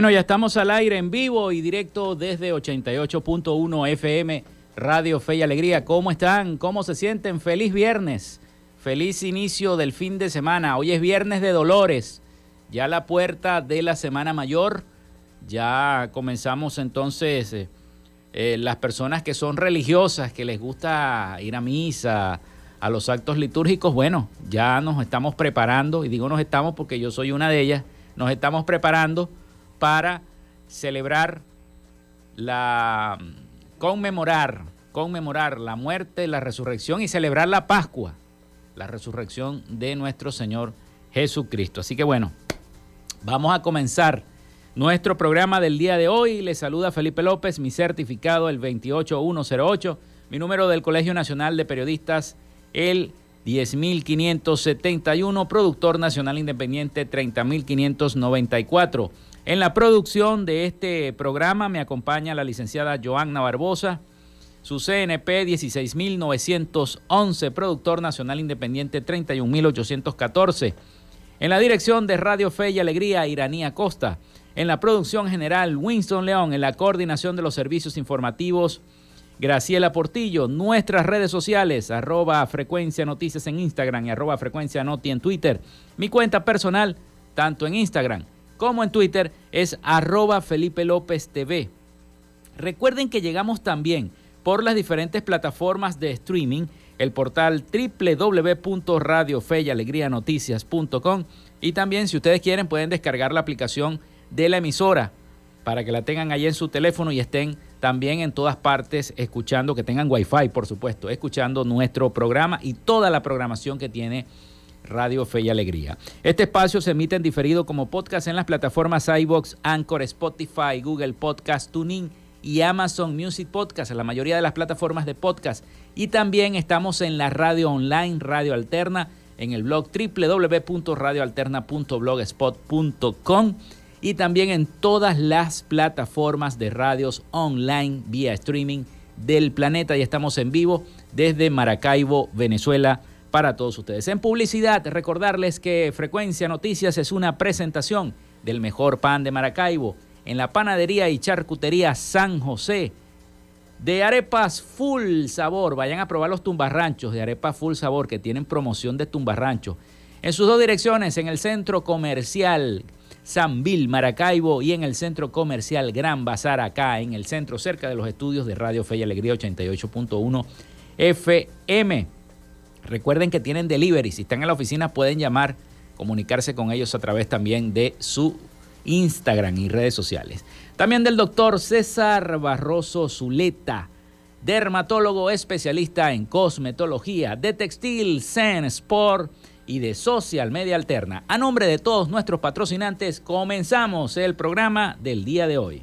Bueno, ya estamos al aire en vivo y directo desde 88.1 FM Radio Fe y Alegría. ¿Cómo están? ¿Cómo se sienten? Feliz viernes. Feliz inicio del fin de semana. Hoy es viernes de Dolores. Ya la puerta de la Semana Mayor. Ya comenzamos entonces eh, eh, las personas que son religiosas, que les gusta ir a misa, a los actos litúrgicos. Bueno, ya nos estamos preparando. Y digo nos estamos porque yo soy una de ellas. Nos estamos preparando para celebrar la conmemorar, conmemorar la muerte, la resurrección y celebrar la Pascua, la resurrección de nuestro Señor Jesucristo. Así que bueno, vamos a comenzar nuestro programa del día de hoy. Le saluda Felipe López, mi certificado el 28108, mi número del Colegio Nacional de Periodistas el 10571, productor nacional independiente 30594. En la producción de este programa me acompaña la licenciada Joanna Barbosa, su CNP 16911, productor nacional independiente 31814. En la dirección de Radio Fe y Alegría, Iranía Costa. En la producción general, Winston León. En la coordinación de los servicios informativos, Graciela Portillo. Nuestras redes sociales, arroba frecuencia noticias en Instagram y arroba frecuencia noti en Twitter. Mi cuenta personal, tanto en Instagram como en Twitter, es arroba Felipe López TV. Recuerden que llegamos también por las diferentes plataformas de streaming, el portal www.radiofeyalegrianoticias.com y también si ustedes quieren pueden descargar la aplicación de la emisora para que la tengan ahí en su teléfono y estén también en todas partes escuchando, que tengan wifi por supuesto, escuchando nuestro programa y toda la programación que tiene Radio Fe y Alegría. Este espacio se emite en diferido como podcast en las plataformas iBox, Anchor, Spotify, Google Podcast, Tuning y Amazon Music Podcast, en la mayoría de las plataformas de podcast. Y también estamos en la radio online, Radio Alterna, en el blog www.radioalterna.blogspot.com y también en todas las plataformas de radios online vía streaming del planeta. Y estamos en vivo desde Maracaibo, Venezuela para todos ustedes. En publicidad, recordarles que Frecuencia Noticias es una presentación del mejor pan de Maracaibo en la panadería y charcutería San José. De arepas full sabor, vayan a probar los tumbarranchos de arepas full sabor que tienen promoción de tumbarranchos. En sus dos direcciones, en el centro comercial San Bill Maracaibo y en el centro comercial Gran Bazar acá en el centro cerca de los estudios de Radio Fe y Alegría 88.1 FM. Recuerden que tienen delivery. Si están en la oficina pueden llamar, comunicarse con ellos a través también de su Instagram y redes sociales. También del doctor César Barroso Zuleta, dermatólogo especialista en cosmetología, de textil, Zen Sport y de Social Media Alterna. A nombre de todos nuestros patrocinantes, comenzamos el programa del día de hoy.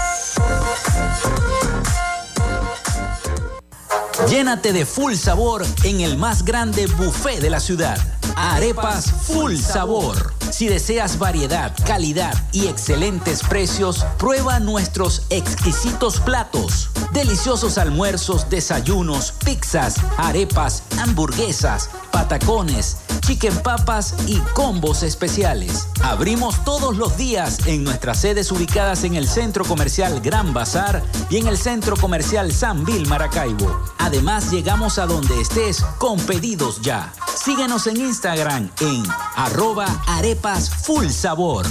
Llénate de full sabor en el más grande buffet de la ciudad. Arepas Full Sabor. Si deseas variedad, calidad y excelentes precios, prueba nuestros exquisitos platos. Deliciosos almuerzos, desayunos, pizzas, arepas, hamburguesas, patacones, chicken papas y combos especiales. Abrimos todos los días en nuestras sedes ubicadas en el Centro Comercial Gran Bazar y en el Centro Comercial San Vil Maracaibo. Además, llegamos a donde estés con pedidos ya. Síguenos en Instagram en arroba arepas full sabor.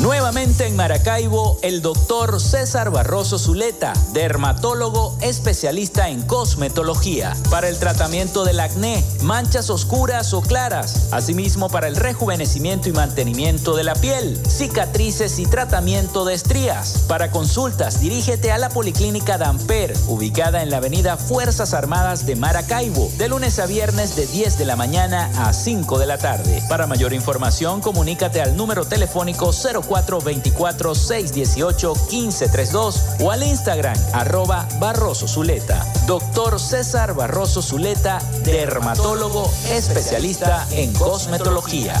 Nuevamente en Maracaibo, el doctor César Barroso Zuleta, dermatólogo especialista en cosmetología, para el tratamiento del acné, manchas oscuras o claras, asimismo para el rejuvenecimiento y mantenimiento de la piel, cicatrices y tratamiento de estrías. Para consultas, dirígete a la Policlínica Damper, ubicada en la avenida Fuerzas Armadas de Maracaibo, de lunes a viernes de 10 de la mañana a 5 de la tarde. Para mayor información, comunícate al número telefónico 0 424 618 1532 o al Instagram arroba Barroso Zuleta. Doctor César Barroso Zuleta, dermatólogo especialista en cosmetología.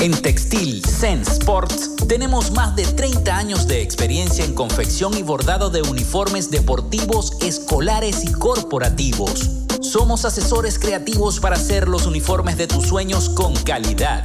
En Textil Sense Sports tenemos más de 30 años de experiencia en confección y bordado de uniformes deportivos, escolares y corporativos. Somos asesores creativos para hacer los uniformes de tus sueños con calidad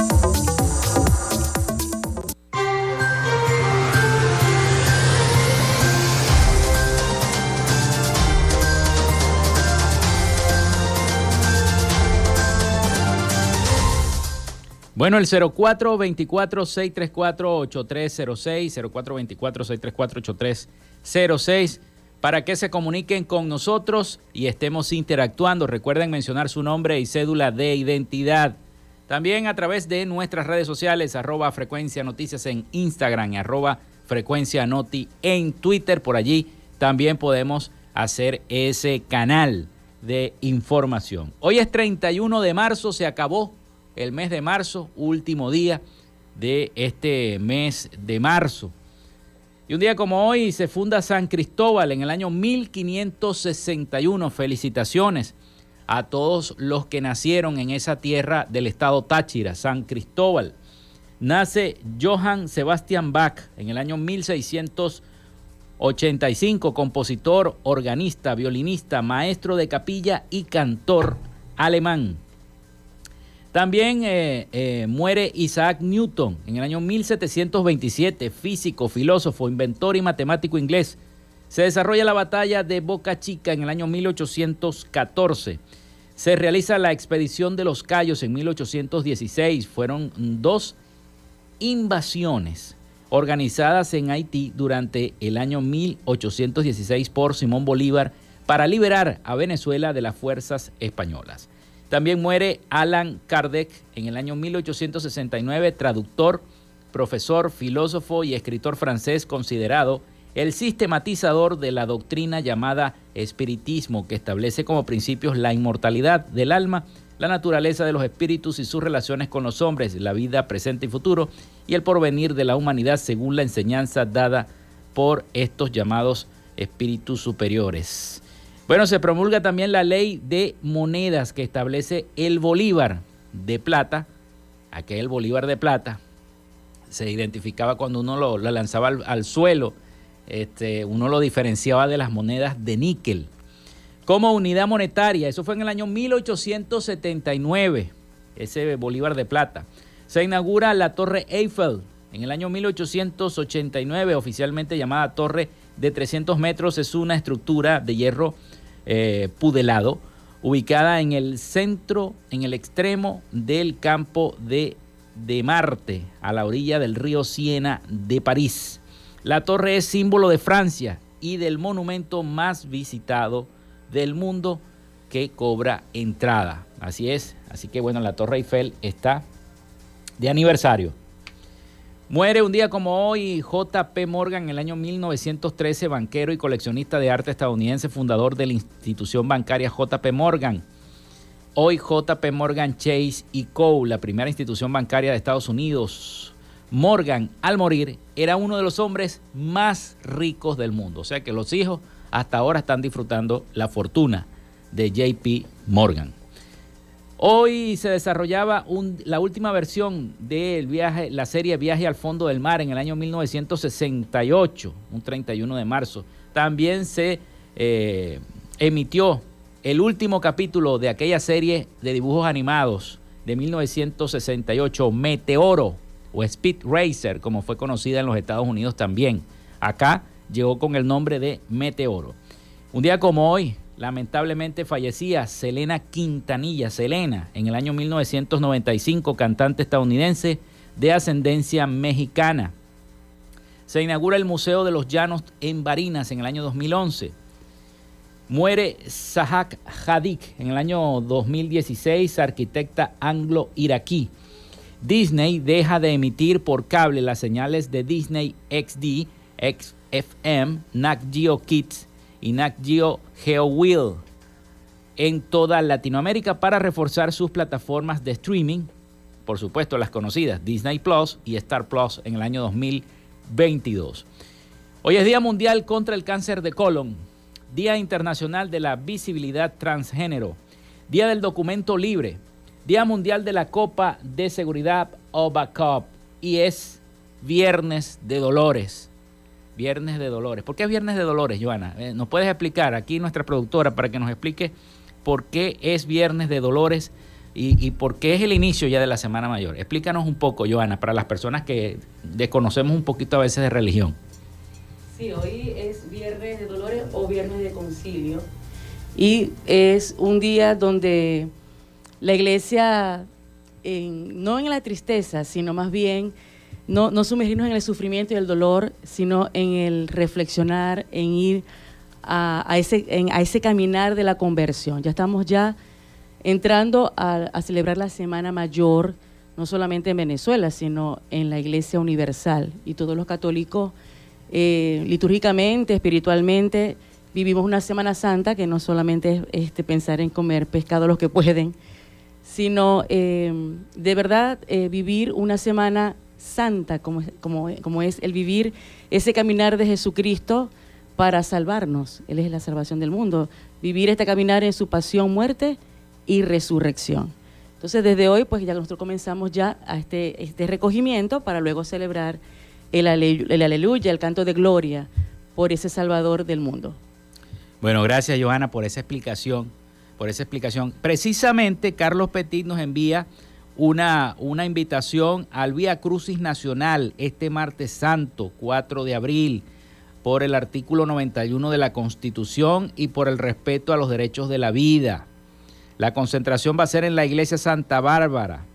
Bueno, el 0424-634-8306, 0424-634-8306, para que se comuniquen con nosotros y estemos interactuando. Recuerden mencionar su nombre y cédula de identidad. También a través de nuestras redes sociales, arroba frecuencia noticias en Instagram y arroba frecuencia noti en Twitter. Por allí también podemos hacer ese canal de información. Hoy es 31 de marzo, se acabó el mes de marzo, último día de este mes de marzo. Y un día como hoy se funda San Cristóbal en el año 1561. Felicitaciones a todos los que nacieron en esa tierra del estado Táchira, San Cristóbal. Nace Johann Sebastian Bach en el año 1685, compositor, organista, violinista, maestro de capilla y cantor alemán. También eh, eh, muere Isaac Newton en el año 1727, físico, filósofo, inventor y matemático inglés. Se desarrolla la batalla de Boca Chica en el año 1814. Se realiza la expedición de los Cayos en 1816. Fueron dos invasiones organizadas en Haití durante el año 1816 por Simón Bolívar para liberar a Venezuela de las fuerzas españolas. También muere Alan Kardec en el año 1869, traductor, profesor, filósofo y escritor francés considerado el sistematizador de la doctrina llamada espiritismo, que establece como principios la inmortalidad del alma, la naturaleza de los espíritus y sus relaciones con los hombres, la vida presente y futuro, y el porvenir de la humanidad según la enseñanza dada por estos llamados espíritus superiores. Bueno, se promulga también la ley de monedas que establece el bolívar de plata, aquel bolívar de plata, se identificaba cuando uno lo, lanzaba al suelo este, uno lo diferenciaba de las monedas de níquel. Como unidad monetaria, eso fue en el año 1879, ese Bolívar de Plata. Se inaugura la Torre Eiffel en el año 1889, oficialmente llamada Torre de 300 metros. Es una estructura de hierro eh, pudelado, ubicada en el centro, en el extremo del campo de, de Marte, a la orilla del río Siena de París. La torre es símbolo de Francia y del monumento más visitado del mundo que cobra entrada. Así es, así que bueno, la Torre Eiffel está de aniversario. Muere un día como hoy JP Morgan en el año 1913, banquero y coleccionista de arte estadounidense, fundador de la institución bancaria JP Morgan. Hoy JP Morgan Chase y Co., la primera institución bancaria de Estados Unidos, Morgan, al morir, era uno de los hombres más ricos del mundo. O sea que los hijos hasta ahora están disfrutando la fortuna de JP Morgan. Hoy se desarrollaba la última versión de viaje, la serie Viaje al Fondo del Mar en el año 1968, un 31 de marzo. También se eh, emitió el último capítulo de aquella serie de dibujos animados de 1968, Meteoro, o Speed Racer, como fue conocida en los Estados Unidos también. Acá llegó con el nombre de Meteoro. Un día como hoy, lamentablemente fallecía Selena Quintanilla, Selena, en el año 1995, cantante estadounidense de ascendencia mexicana. Se inaugura el Museo de los Llanos en Barinas en el año 2011. Muere Sahak Hadik en el año 2016, arquitecta anglo-iraquí. Disney deja de emitir por cable las señales de Disney XD, XFM, Nat Geo Kids y Nat Geo GeoWheel en toda Latinoamérica para reforzar sus plataformas de streaming, por supuesto las conocidas Disney Plus y Star Plus en el año 2022. Hoy es Día Mundial contra el Cáncer de Colon, Día Internacional de la Visibilidad Transgénero, Día del Documento Libre, Día Mundial de la Copa de Seguridad OVA Cup y es Viernes de Dolores. Viernes de Dolores. ¿Por qué es Viernes de Dolores, Joana? Eh, ¿Nos puedes explicar aquí nuestra productora para que nos explique por qué es Viernes de Dolores y, por qué es el inicio ya de la Semana Mayor? Explícanos un poco, Joana, para las personas que desconocemos un poquito a veces de religión. Sí, hoy es Viernes de Dolores o Viernes de Concilio y es un día donde la iglesia, no en la tristeza, sino más bien no, no sumergirnos en el sufrimiento y el dolor, sino en el reflexionar, en ir a, ese, a ese caminar de la conversión. Ya estamos ya entrando a, celebrar la Semana Mayor, no solamente en Venezuela, sino en la Iglesia Universal. Y todos los católicos, eh, litúrgicamente, espiritualmente, vivimos una Semana Santa que no solamente es este, pensar en comer pescado los que pueden, sino em, de verdad eh, vivir una semana santa, como, como, como es el vivir ese caminar de Jesucristo para salvarnos. Él es la salvación del mundo. Vivir este caminar en su pasión, muerte y resurrección. Entonces, desde hoy, pues ya nosotros comenzamos ya a este, este recogimiento para luego celebrar el, el aleluya, el canto de gloria por ese Salvador del mundo. Bueno, gracias Johanna por esa explicación por esa explicación. Precisamente Carlos Petit nos envía una, una invitación al Vía Crucis Nacional este martes santo, 4 de abril, por el artículo 91 de la Constitución y por el respeto a los derechos de la vida. La concentración va a ser en la iglesia Santa Bárbara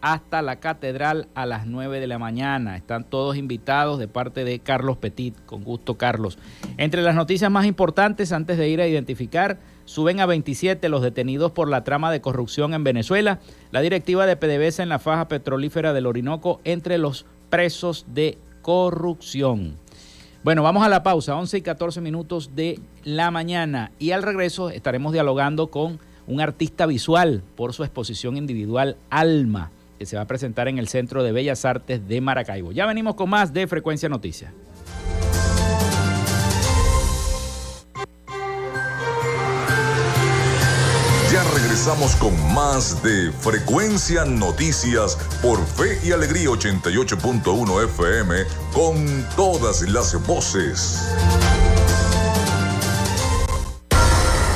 hasta la catedral a las 9 de la mañana. Están todos invitados de parte de Carlos Petit. Con gusto, Carlos. Entre las noticias más importantes, antes de ir a identificar, Suben a 27 los detenidos por la trama de corrupción en Venezuela. La directiva de PDVSA en la faja petrolífera del Orinoco entre los presos de corrupción. Bueno, vamos a la pausa, 11 y 14 minutos de la mañana y al regreso estaremos dialogando con un artista visual por su exposición individual Alma, que se va a presentar en el Centro de Bellas Artes de Maracaibo. Ya venimos con más de Frecuencia Noticias. Ya regresamos con más de Frecuencia Noticias por Fe y Alegría 88.1 FM con todas las voces.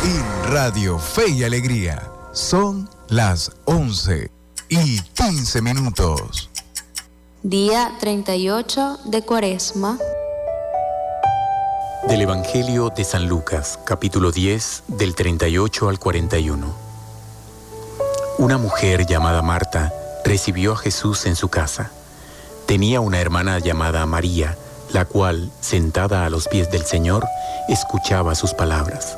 Y Radio Fe y Alegría son las 11 y 15 minutos. Día 38 de Cuaresma. Del Evangelio de San Lucas, capítulo 10, del 38 al 41. Una mujer llamada Marta recibió a Jesús en su casa. Tenía una hermana llamada María, la cual, sentada a los pies del Señor, escuchaba sus palabras.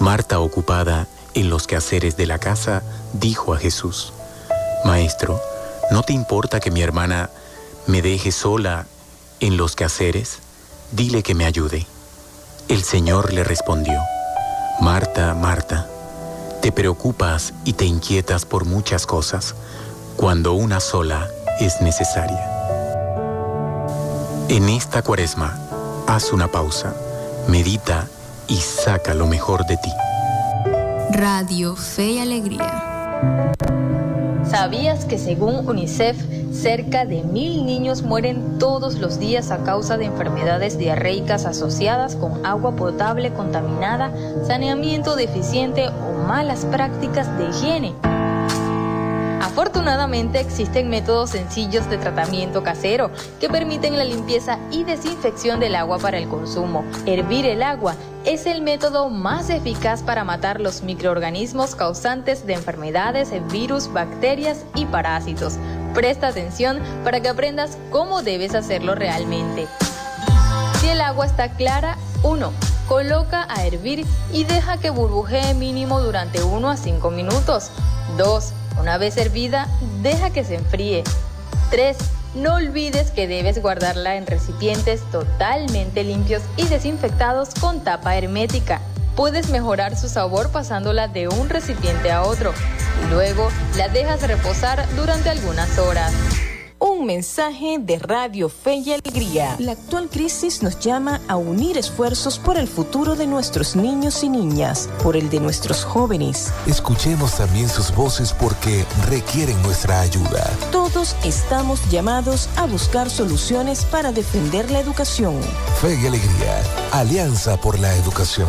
Marta, ocupada en los quehaceres de la casa, dijo a Jesús, Maestro, ¿no te importa que mi hermana me deje sola en los quehaceres? Dile que me ayude. El Señor le respondió, Marta, Marta, te preocupas y te inquietas por muchas cosas, cuando una sola es necesaria. En esta cuaresma, haz una pausa, medita y saca lo mejor de ti. Radio Fe y Alegría. ¿Sabías que según UNICEF, cerca de mil niños mueren todos los días a causa de enfermedades diarreicas asociadas con agua potable contaminada, saneamiento deficiente o malas prácticas de higiene? Afortunadamente existen métodos sencillos de tratamiento casero que permiten la limpieza y desinfección del agua para el consumo. Hervir el agua es el método más eficaz para matar los microorganismos causantes de enfermedades, virus, bacterias y parásitos. Presta atención para que aprendas cómo debes hacerlo realmente. Si el agua está clara, 1. Coloca a hervir y deja que burbujee mínimo durante 1 a 5 minutos. 2. Una vez hervida, deja que se enfríe. 3. No olvides que debes guardarla en recipientes totalmente limpios y desinfectados con tapa hermética. Puedes mejorar su sabor pasándola de un recipiente a otro y luego la dejas reposar durante algunas horas. Un mensaje de Radio Fe y Alegría. La actual crisis nos llama a unir esfuerzos por el futuro de nuestros niños y niñas, por el de nuestros jóvenes. Escuchemos también sus voces porque requieren nuestra ayuda. Todos estamos llamados a buscar soluciones para defender la educación. Fe y Alegría, Alianza por la Educación.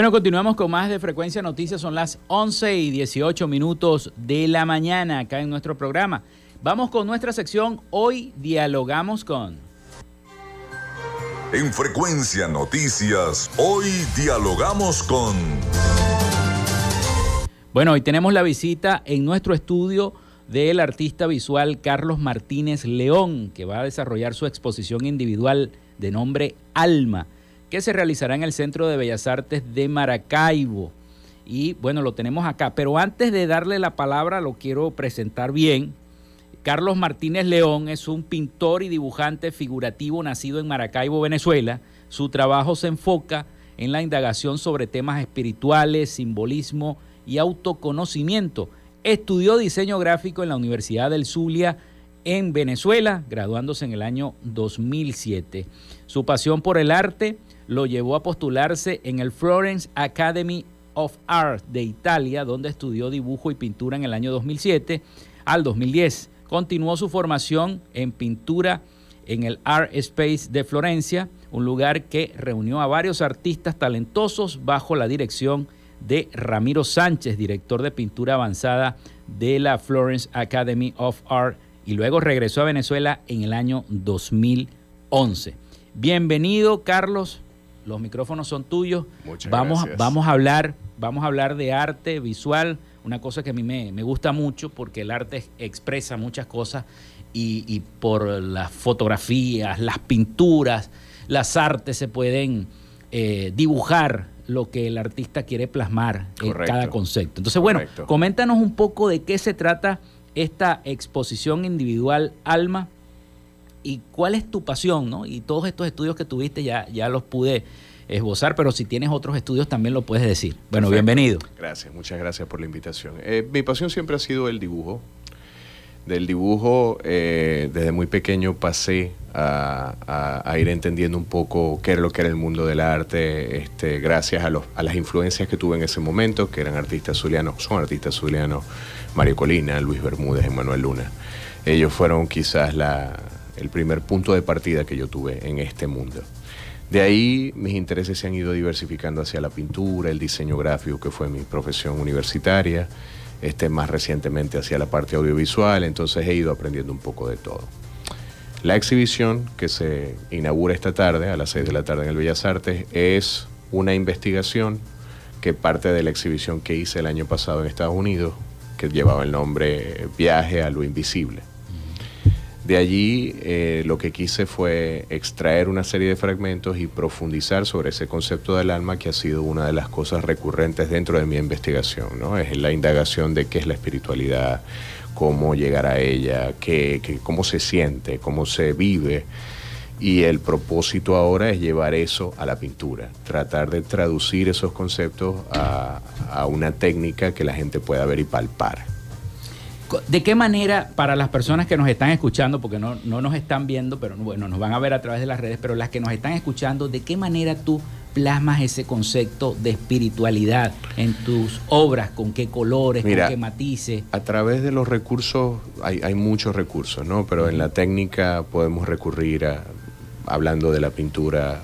Bueno, continuamos con más de Frecuencia Noticias. Son las 11 y 18 minutos de la mañana acá en nuestro programa. Vamos con nuestra sección. Hoy dialogamos con... En Frecuencia Noticias, hoy dialogamos con... Bueno, hoy tenemos la visita en nuestro estudio del artista visual Carlos Martínez León, que va a desarrollar su exposición individual de nombre Alma que se realizará en el Centro de Bellas Artes de Maracaibo. Y bueno, lo tenemos acá. Pero antes de darle la palabra, lo quiero presentar bien. Carlos Martínez León es un pintor y dibujante figurativo nacido en Maracaibo, Venezuela. Su trabajo se enfoca en la indagación sobre temas espirituales, simbolismo y autoconocimiento. Estudió diseño gráfico en la Universidad del Zulia en Venezuela, graduándose en el año 2007. Su pasión por el arte lo llevó a postularse en el Florence Academy of Art de Italia, donde estudió dibujo y pintura en el año 2007 al 2010. Continuó su formación en pintura en el Art Space de Florencia, un lugar que reunió a varios artistas talentosos bajo la dirección de Ramiro Sánchez, director de pintura avanzada de la Florence Academy of Art, y luego regresó a Venezuela en el año 2011. Bienvenido, Carlos. Los micrófonos son tuyos. Muchas vamos, gracias. Vamos a hablar, vamos a hablar de arte visual, una cosa que a mí me, me gusta mucho porque el arte expresa muchas cosas y, y por las fotografías, las pinturas, las artes se pueden eh, dibujar lo que el artista quiere plasmar en Correcto. cada concepto. Entonces, bueno, coméntanos un poco de qué se trata esta exposición individual Alma y cuál es tu pasión, ¿no? Y todos estos estudios que tuviste ya, ya los pude esbozar, pero si tienes otros estudios también lo puedes decir. Bueno, Perfecto. bienvenido. Gracias, muchas gracias por la invitación. Eh, mi pasión siempre ha sido el dibujo. Del dibujo, eh, desde muy pequeño pasé a, a- a ir entendiendo un poco qué era lo que era el mundo del arte, este, gracias a, los, a las influencias que tuve en ese momento, que eran artistas zulianos, son artistas zulianos, Mario Colina, Luis Bermúdez, Emanuel Luna. Ellos fueron quizás la, el primer punto de partida que yo tuve en este mundo. De ahí mis intereses se han ido diversificando hacia la pintura, el diseño gráfico, que fue mi profesión universitaria, este, más recientemente hacia la parte audiovisual, entonces he ido aprendiendo un poco de todo. La exhibición que se inaugura esta tarde, a las 6 de la tarde en el Bellas Artes, es una investigación que parte de la exhibición que hice el año pasado en Estados Unidos, que llevaba el nombre Viaje a lo Invisible. De allí eh, lo que quise fue extraer una serie de fragmentos y profundizar sobre ese concepto del alma que ha sido una de las cosas recurrentes dentro de mi investigación. ¿no? Es la indagación de qué es la espiritualidad, cómo llegar a ella, qué, qué- cómo se siente, cómo se vive. Y el propósito ahora es llevar eso a la pintura, tratar de traducir esos conceptos a, a una técnica que la gente pueda ver y palpar. ¿De qué manera, para las personas que nos están escuchando, porque no, no nos están viendo, pero bueno, nos van a ver a través de las redes, pero las que nos están escuchando, ¿de qué manera tú plasmas ese concepto de espiritualidad en tus obras? ¿Con qué colores? Mira, ¿Con qué matices? A través de los recursos, hay, hay muchos recursos, ¿no? Pero en la técnica podemos recurrir a, hablando de la pintura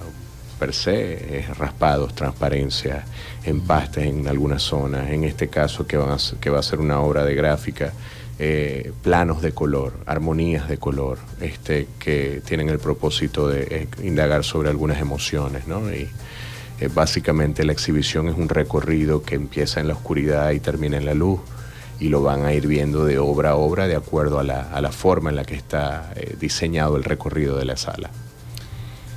per se, es raspados, transparencia, empastes en algunas zonas, en este caso que, van a que va a ser una obra de gráfica, eh, planos de color, armonías de color, este, que tienen el propósito de eh, indagar sobre algunas emociones, ¿no? Y, eh, básicamente la exhibición es un recorrido que empieza en la oscuridad y termina en la luz y lo van a ir viendo de obra a obra de acuerdo a la, a la forma en la que está eh, diseñado el recorrido de la sala.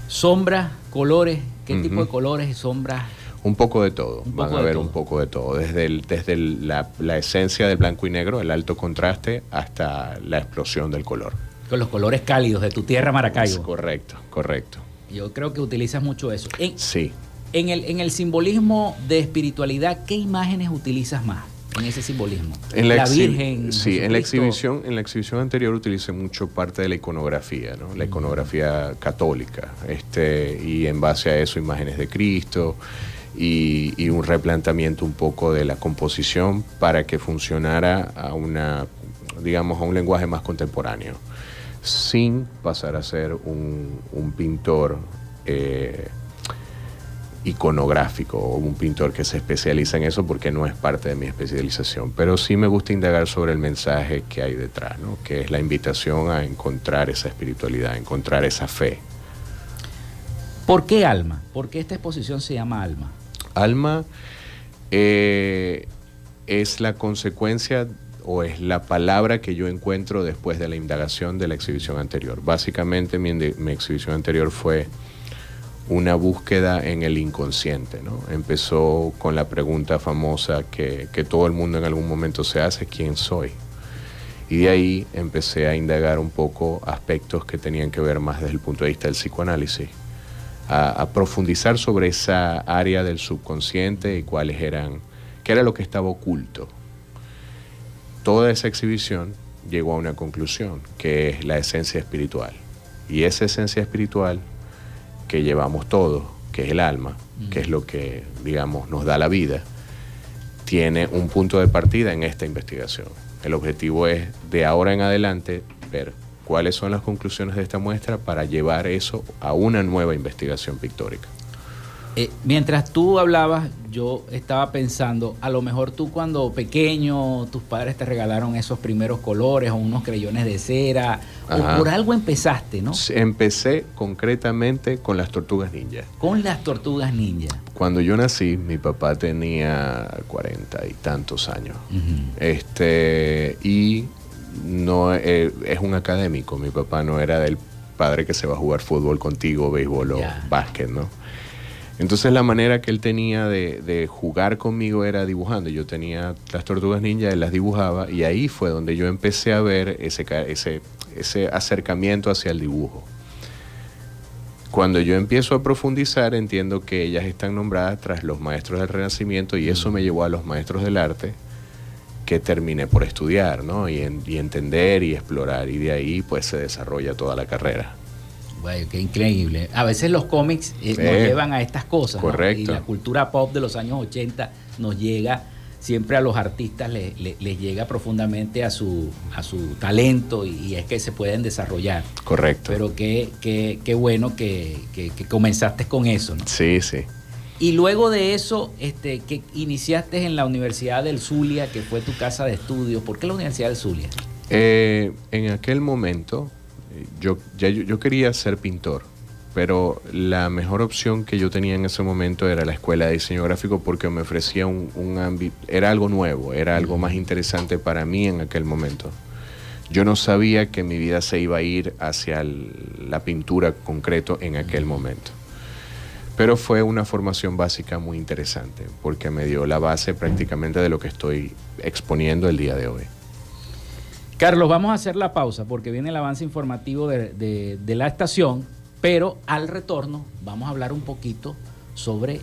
Sombras, colores, ¿qué tipo de colores y sombras? Un poco de todo, Un van poco a ver un poco de todo, desde, el- desde el- la, la esencia del blanco y negro, el alto contraste, hasta la explosión del color. Con los colores cálidos de tu tierra, Es Maracaibo. correcto, correcto. Yo creo que utilizas mucho eso. En, Sí. en el, en el simbolismo de espiritualidad, ¿qué imágenes utilizas más en ese simbolismo? En la, Virgen. Sí, en la exhibición, en la exhibición anterior utilicé mucho parte de la iconografía, ¿no? La iconografía católica, este, y en base a eso imágenes de Cristo y, un replanteamiento un poco de la composición para que funcionara a una, digamos, a un lenguaje más contemporáneo, sin pasar a ser un, un pintor eh, iconográfico o un pintor que se especializa en eso porque no es parte de mi especialización, pero sí me gusta indagar sobre el mensaje que hay detrás, ¿no? que es la invitación a encontrar esa espiritualidad, a encontrar esa fe. ¿Por qué alma? ¿Por qué esta exposición se llama alma? Alma eh, es la consecuencia o es la palabra que yo encuentro después de la indagación de la exhibición anterior. Básicamente mi, exhibición anterior fue una búsqueda en el inconsciente. ¿no? Empezó con la pregunta famosa que, que todo el mundo en algún momento se hace, ¿quién soy? Y de ahí empecé a indagar un poco aspectos que tenían que ver más desde el punto de vista del psicoanálisis, a, a profundizar sobre esa área del subconsciente y cuáles eran, qué era lo que estaba oculto. Toda esa exhibición llegó a una conclusión, que es la esencia espiritual. Y esa esencia espiritual que llevamos todos, que es el alma, que es lo que, digamos, nos da la vida, tiene un punto de partida en esta investigación. El objetivo es, de ahora en adelante, ver cuáles son las conclusiones de esta muestra para llevar eso a una nueva investigación pictórica. Eh, mientras tú hablabas, yo estaba pensando, a lo mejor tú cuando pequeño, tus padres te regalaron esos primeros colores o unos creyones de cera, o por algo empezaste, ¿no? Empecé concretamente con las tortugas ninja. Con las tortugas ninja. Cuando yo nací, mi papá tenía cuarenta y tantos años. Este, y no eh, es un académico. Mi papá no era del padre que se va a jugar fútbol contigo, béisbol o básquet, ¿no? Entonces la manera que él tenía de, jugar conmigo era dibujando. Yo tenía las tortugas ninja, él las dibujaba y ahí fue donde yo empecé a ver ese, ese, ese acercamiento hacia el dibujo. Cuando yo empiezo a profundizar entiendo que ellas están nombradas tras los maestros del Renacimiento y eso me llevó a los maestros del arte que terminé por estudiar, ¿no? Y, y entender y explorar y de ahí pues se desarrolla toda la carrera. Bueno, qué increíble. A veces los cómics eh, nos llevan a estas cosas. Correcto. Y la cultura pop de los años 80 nos llega, siempre a los artistas les, llega profundamente a su, a su talento y, es que se pueden desarrollar. Correcto. Pero qué, qué, qué bueno que, que, comenzaste con eso, ¿no? Sí, sí. Y luego de eso, este, que iniciaste en la Universidad del Zulia, que fue tu casa de estudio. ¿Por qué la Universidad del Zulia? Eh, en aquel momento yo, ya, yo, quería ser pintor, pero la mejor opción que yo tenía en ese momento era la escuela de diseño gráfico porque me ofrecía un, un ámbito, era algo nuevo, era algo más interesante para mí en aquel momento. Yo no sabía que mi vida se iba a ir hacia la pintura concreto en aquel momento. Pero fue una formación básica muy interesante porque me dio la base prácticamente de lo que estoy exponiendo el día de hoy. Carlos, vamos a hacer la pausa porque viene el avance informativo de, la estación, pero al retorno vamos a hablar un poquito sobre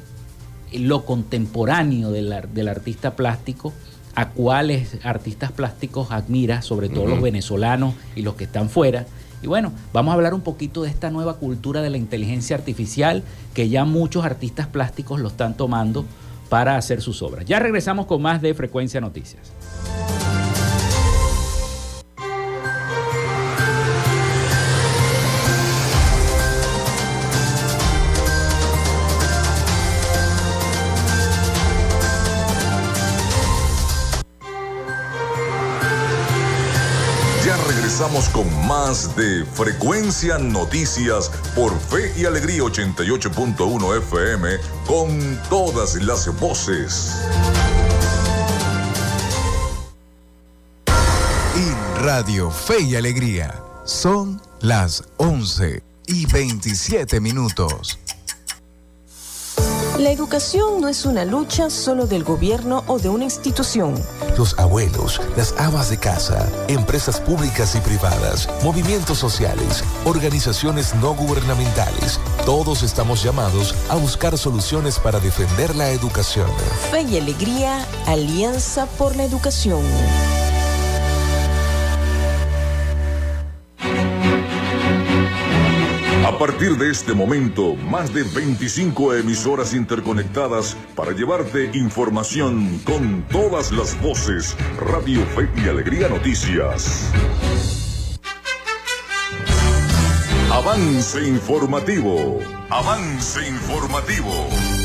lo contemporáneo del, artista plástico, a cuáles artistas plásticos admira, sobre todo los venezolanos y los que están fuera. Y bueno, vamos a hablar un poquito de esta nueva cultura de la inteligencia artificial que ya muchos artistas plásticos lo están tomando para hacer sus obras. Ya regresamos con más de Frecuencia Noticias. Regresamos con más de Frecuencia Noticias por Fe y Alegría 88.1 FM con todas las voces. Y Radio Fe y Alegría son las 11 y 27 minutos. La educación no es una lucha solo del gobierno o de una institución. Los abuelos, las amas de casa, empresas públicas y privadas, movimientos sociales, organizaciones no gubernamentales, todos estamos llamados a buscar soluciones para defender la educación. Fe y Alegría, Alianza por la Educación. Partir de este momento, más de 25 emisoras interconectadas para llevarte información con todas las voces. Radio Fe y Alegría Noticias. Avance informativo. Avance informativo.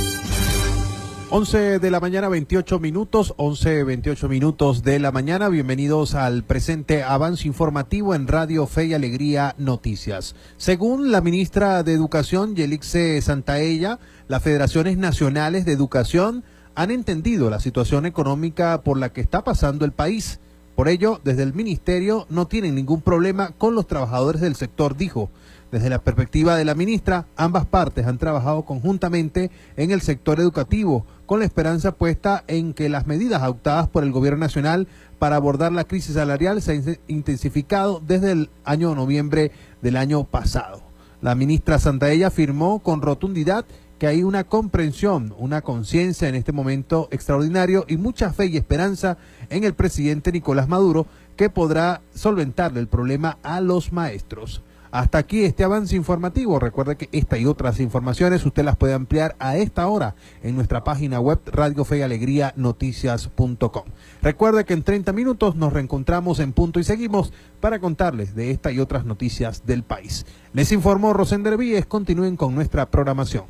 11 de la mañana, 28 minutos, 11, 28 minutos de la mañana. Bienvenidos al presente avance informativo en Radio Fe y Alegría Noticias. Según la ministra de Educación, Yelixe Santaella, las federaciones nacionales de educación han entendido la situación económica por la que está pasando el país. Por ello, desde el ministerio no tienen ningún problema con los trabajadores del sector, dijo. Desde la perspectiva de la ministra, ambas partes han trabajado conjuntamente en el sector educativo, con la esperanza puesta en que las medidas adoptadas por el Gobierno Nacional para abordar la crisis salarial se han intensificado desde el año noviembre del año pasado. La ministra Santaella afirmó con rotundidad que hay una comprensión, una conciencia en este momento extraordinario y mucha fe y esperanza en el presidente Nicolás Maduro que podrá solventarle el problema a los maestros. Hasta aquí este avance informativo. Recuerde que esta y otras informaciones usted las puede ampliar a esta hora en nuestra página web Radio Fe y Alegría Noticias.com. Recuerde que en 30 minutos nos reencontramos en punto y seguimos para contarles de esta y otras noticias del país. Les informó Rosender Víez. Continúen con nuestra programación.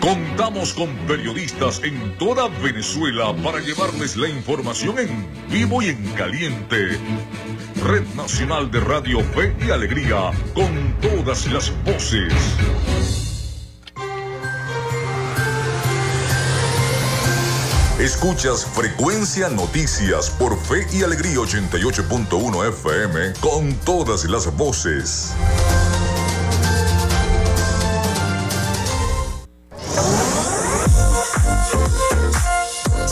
Contamos con periodistas en toda Venezuela para llevarles la información en vivo y en caliente. Red Nacional de Radio Fe y Alegría, con todas las voces. Escuchas Frecuencia Noticias por Fe y Alegría 88.1 FM con todas las voces.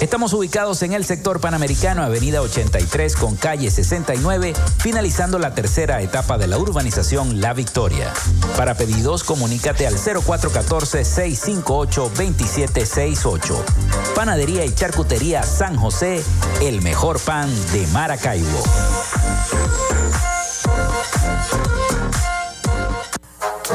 Estamos ubicados en el sector panamericano, Avenida 83 con calle 69, finalizando la tercera etapa de la urbanización La Victoria. Para pedidos, comunícate al 0414-658-2768. Panadería y Charcutería San José, el mejor pan de Maracaibo.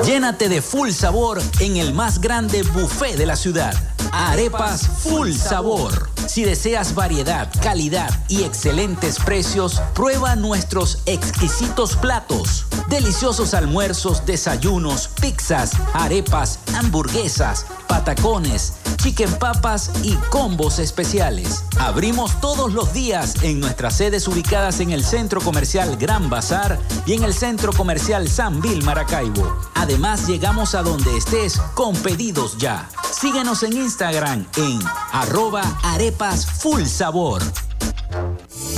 Llénate de full sabor en el más grande buffet de la ciudad. Arepas Full Sabor. Si deseas variedad, calidad y excelentes precios, prueba nuestros exquisitos platos. Deliciosos almuerzos, desayunos, pizzas, arepas, hamburguesas, patacones, chicken papas y combos especiales. Abrimos todos los días en nuestras sedes ubicadas en el Centro Comercial Gran Bazar y en el Centro Comercial San Bill Maracaibo. Además, llegamos a donde estés con pedidos ya. Síguenos en Instagram en arroba arepas full sabor.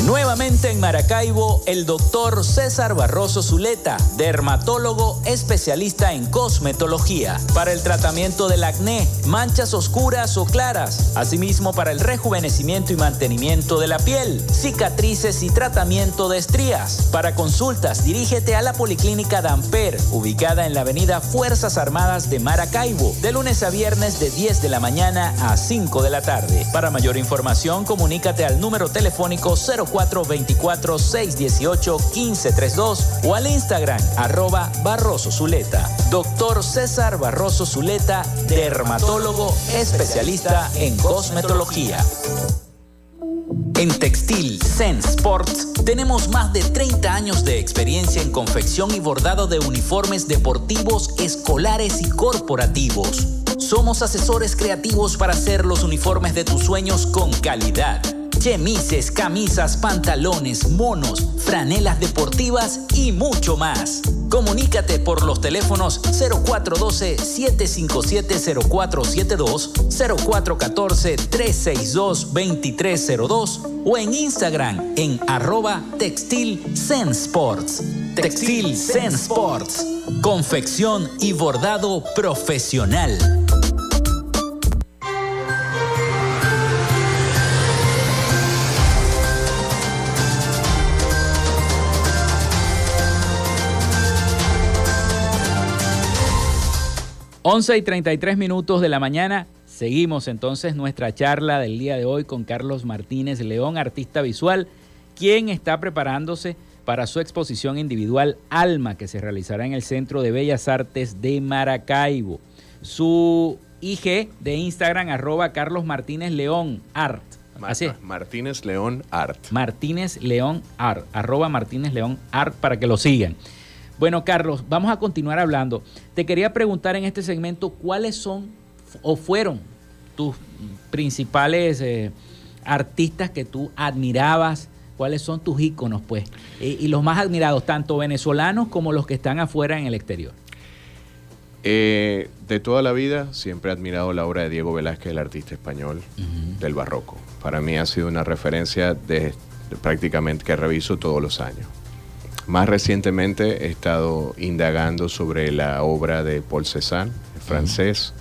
Nuevamente en Maracaibo, el doctor César Barroso Zuleta, dermatólogo especialista en cosmetología, para el tratamiento del acné, manchas oscuras o claras, asimismo para el rejuvenecimiento y mantenimiento de la piel, cicatrices y tratamiento de estrías. Para consultas, dirígete a la Policlínica Damper, ubicada en la avenida Fuerzas Armadas de Maracaibo, de lunes a viernes de 10 de la mañana a 5 de la tarde. Para mayor información, comunícate al número telefónico 0424 618 1532 o al Instagram arroba Barroso Zuleta. Doctor César Barroso Zuleta, dermatólogo especialista en cosmetología. En Textil Zen Sports tenemos más de 30 años de experiencia en confección y bordado de uniformes deportivos, escolares y corporativos. Somos asesores creativos para hacer los uniformes de tus sueños con calidad chemises, camisas, pantalones, monos, franelas deportivas y mucho más. Comunícate por los teléfonos 0412-757-0472, 0414-362-2302 o en Instagram en arroba textil Sports. Textil. Confección y bordado profesional. 11 y 33 minutos de la mañana. Seguimos entonces nuestra charla del día de hoy con Carlos Martínez León, artista visual, quien está preparándose para su exposición individual Alma, que se realizará en el Centro de Bellas Artes de Maracaibo. Su IG de Instagram, arroba Carlos Martínez León Art. Así Martínez León Art. Martínez León Art, arroba Martínez León Art para que lo sigan. Bueno, Carlos, vamos a continuar hablando. Te quería preguntar en este segmento cuáles son o fueron tus principales eh, artistas que tú admirabas, cuáles son tus íconos, pues, y, los más admirados, tanto venezolanos como los que están afuera en el exterior. Eh, de toda la vida siempre he admirado la obra de Diego Velázquez, el artista español del barroco. Para mí ha sido una referencia de prácticamente que reviso todos los años. Más recientemente he estado indagando sobre la obra de Paul Cézanne, francés.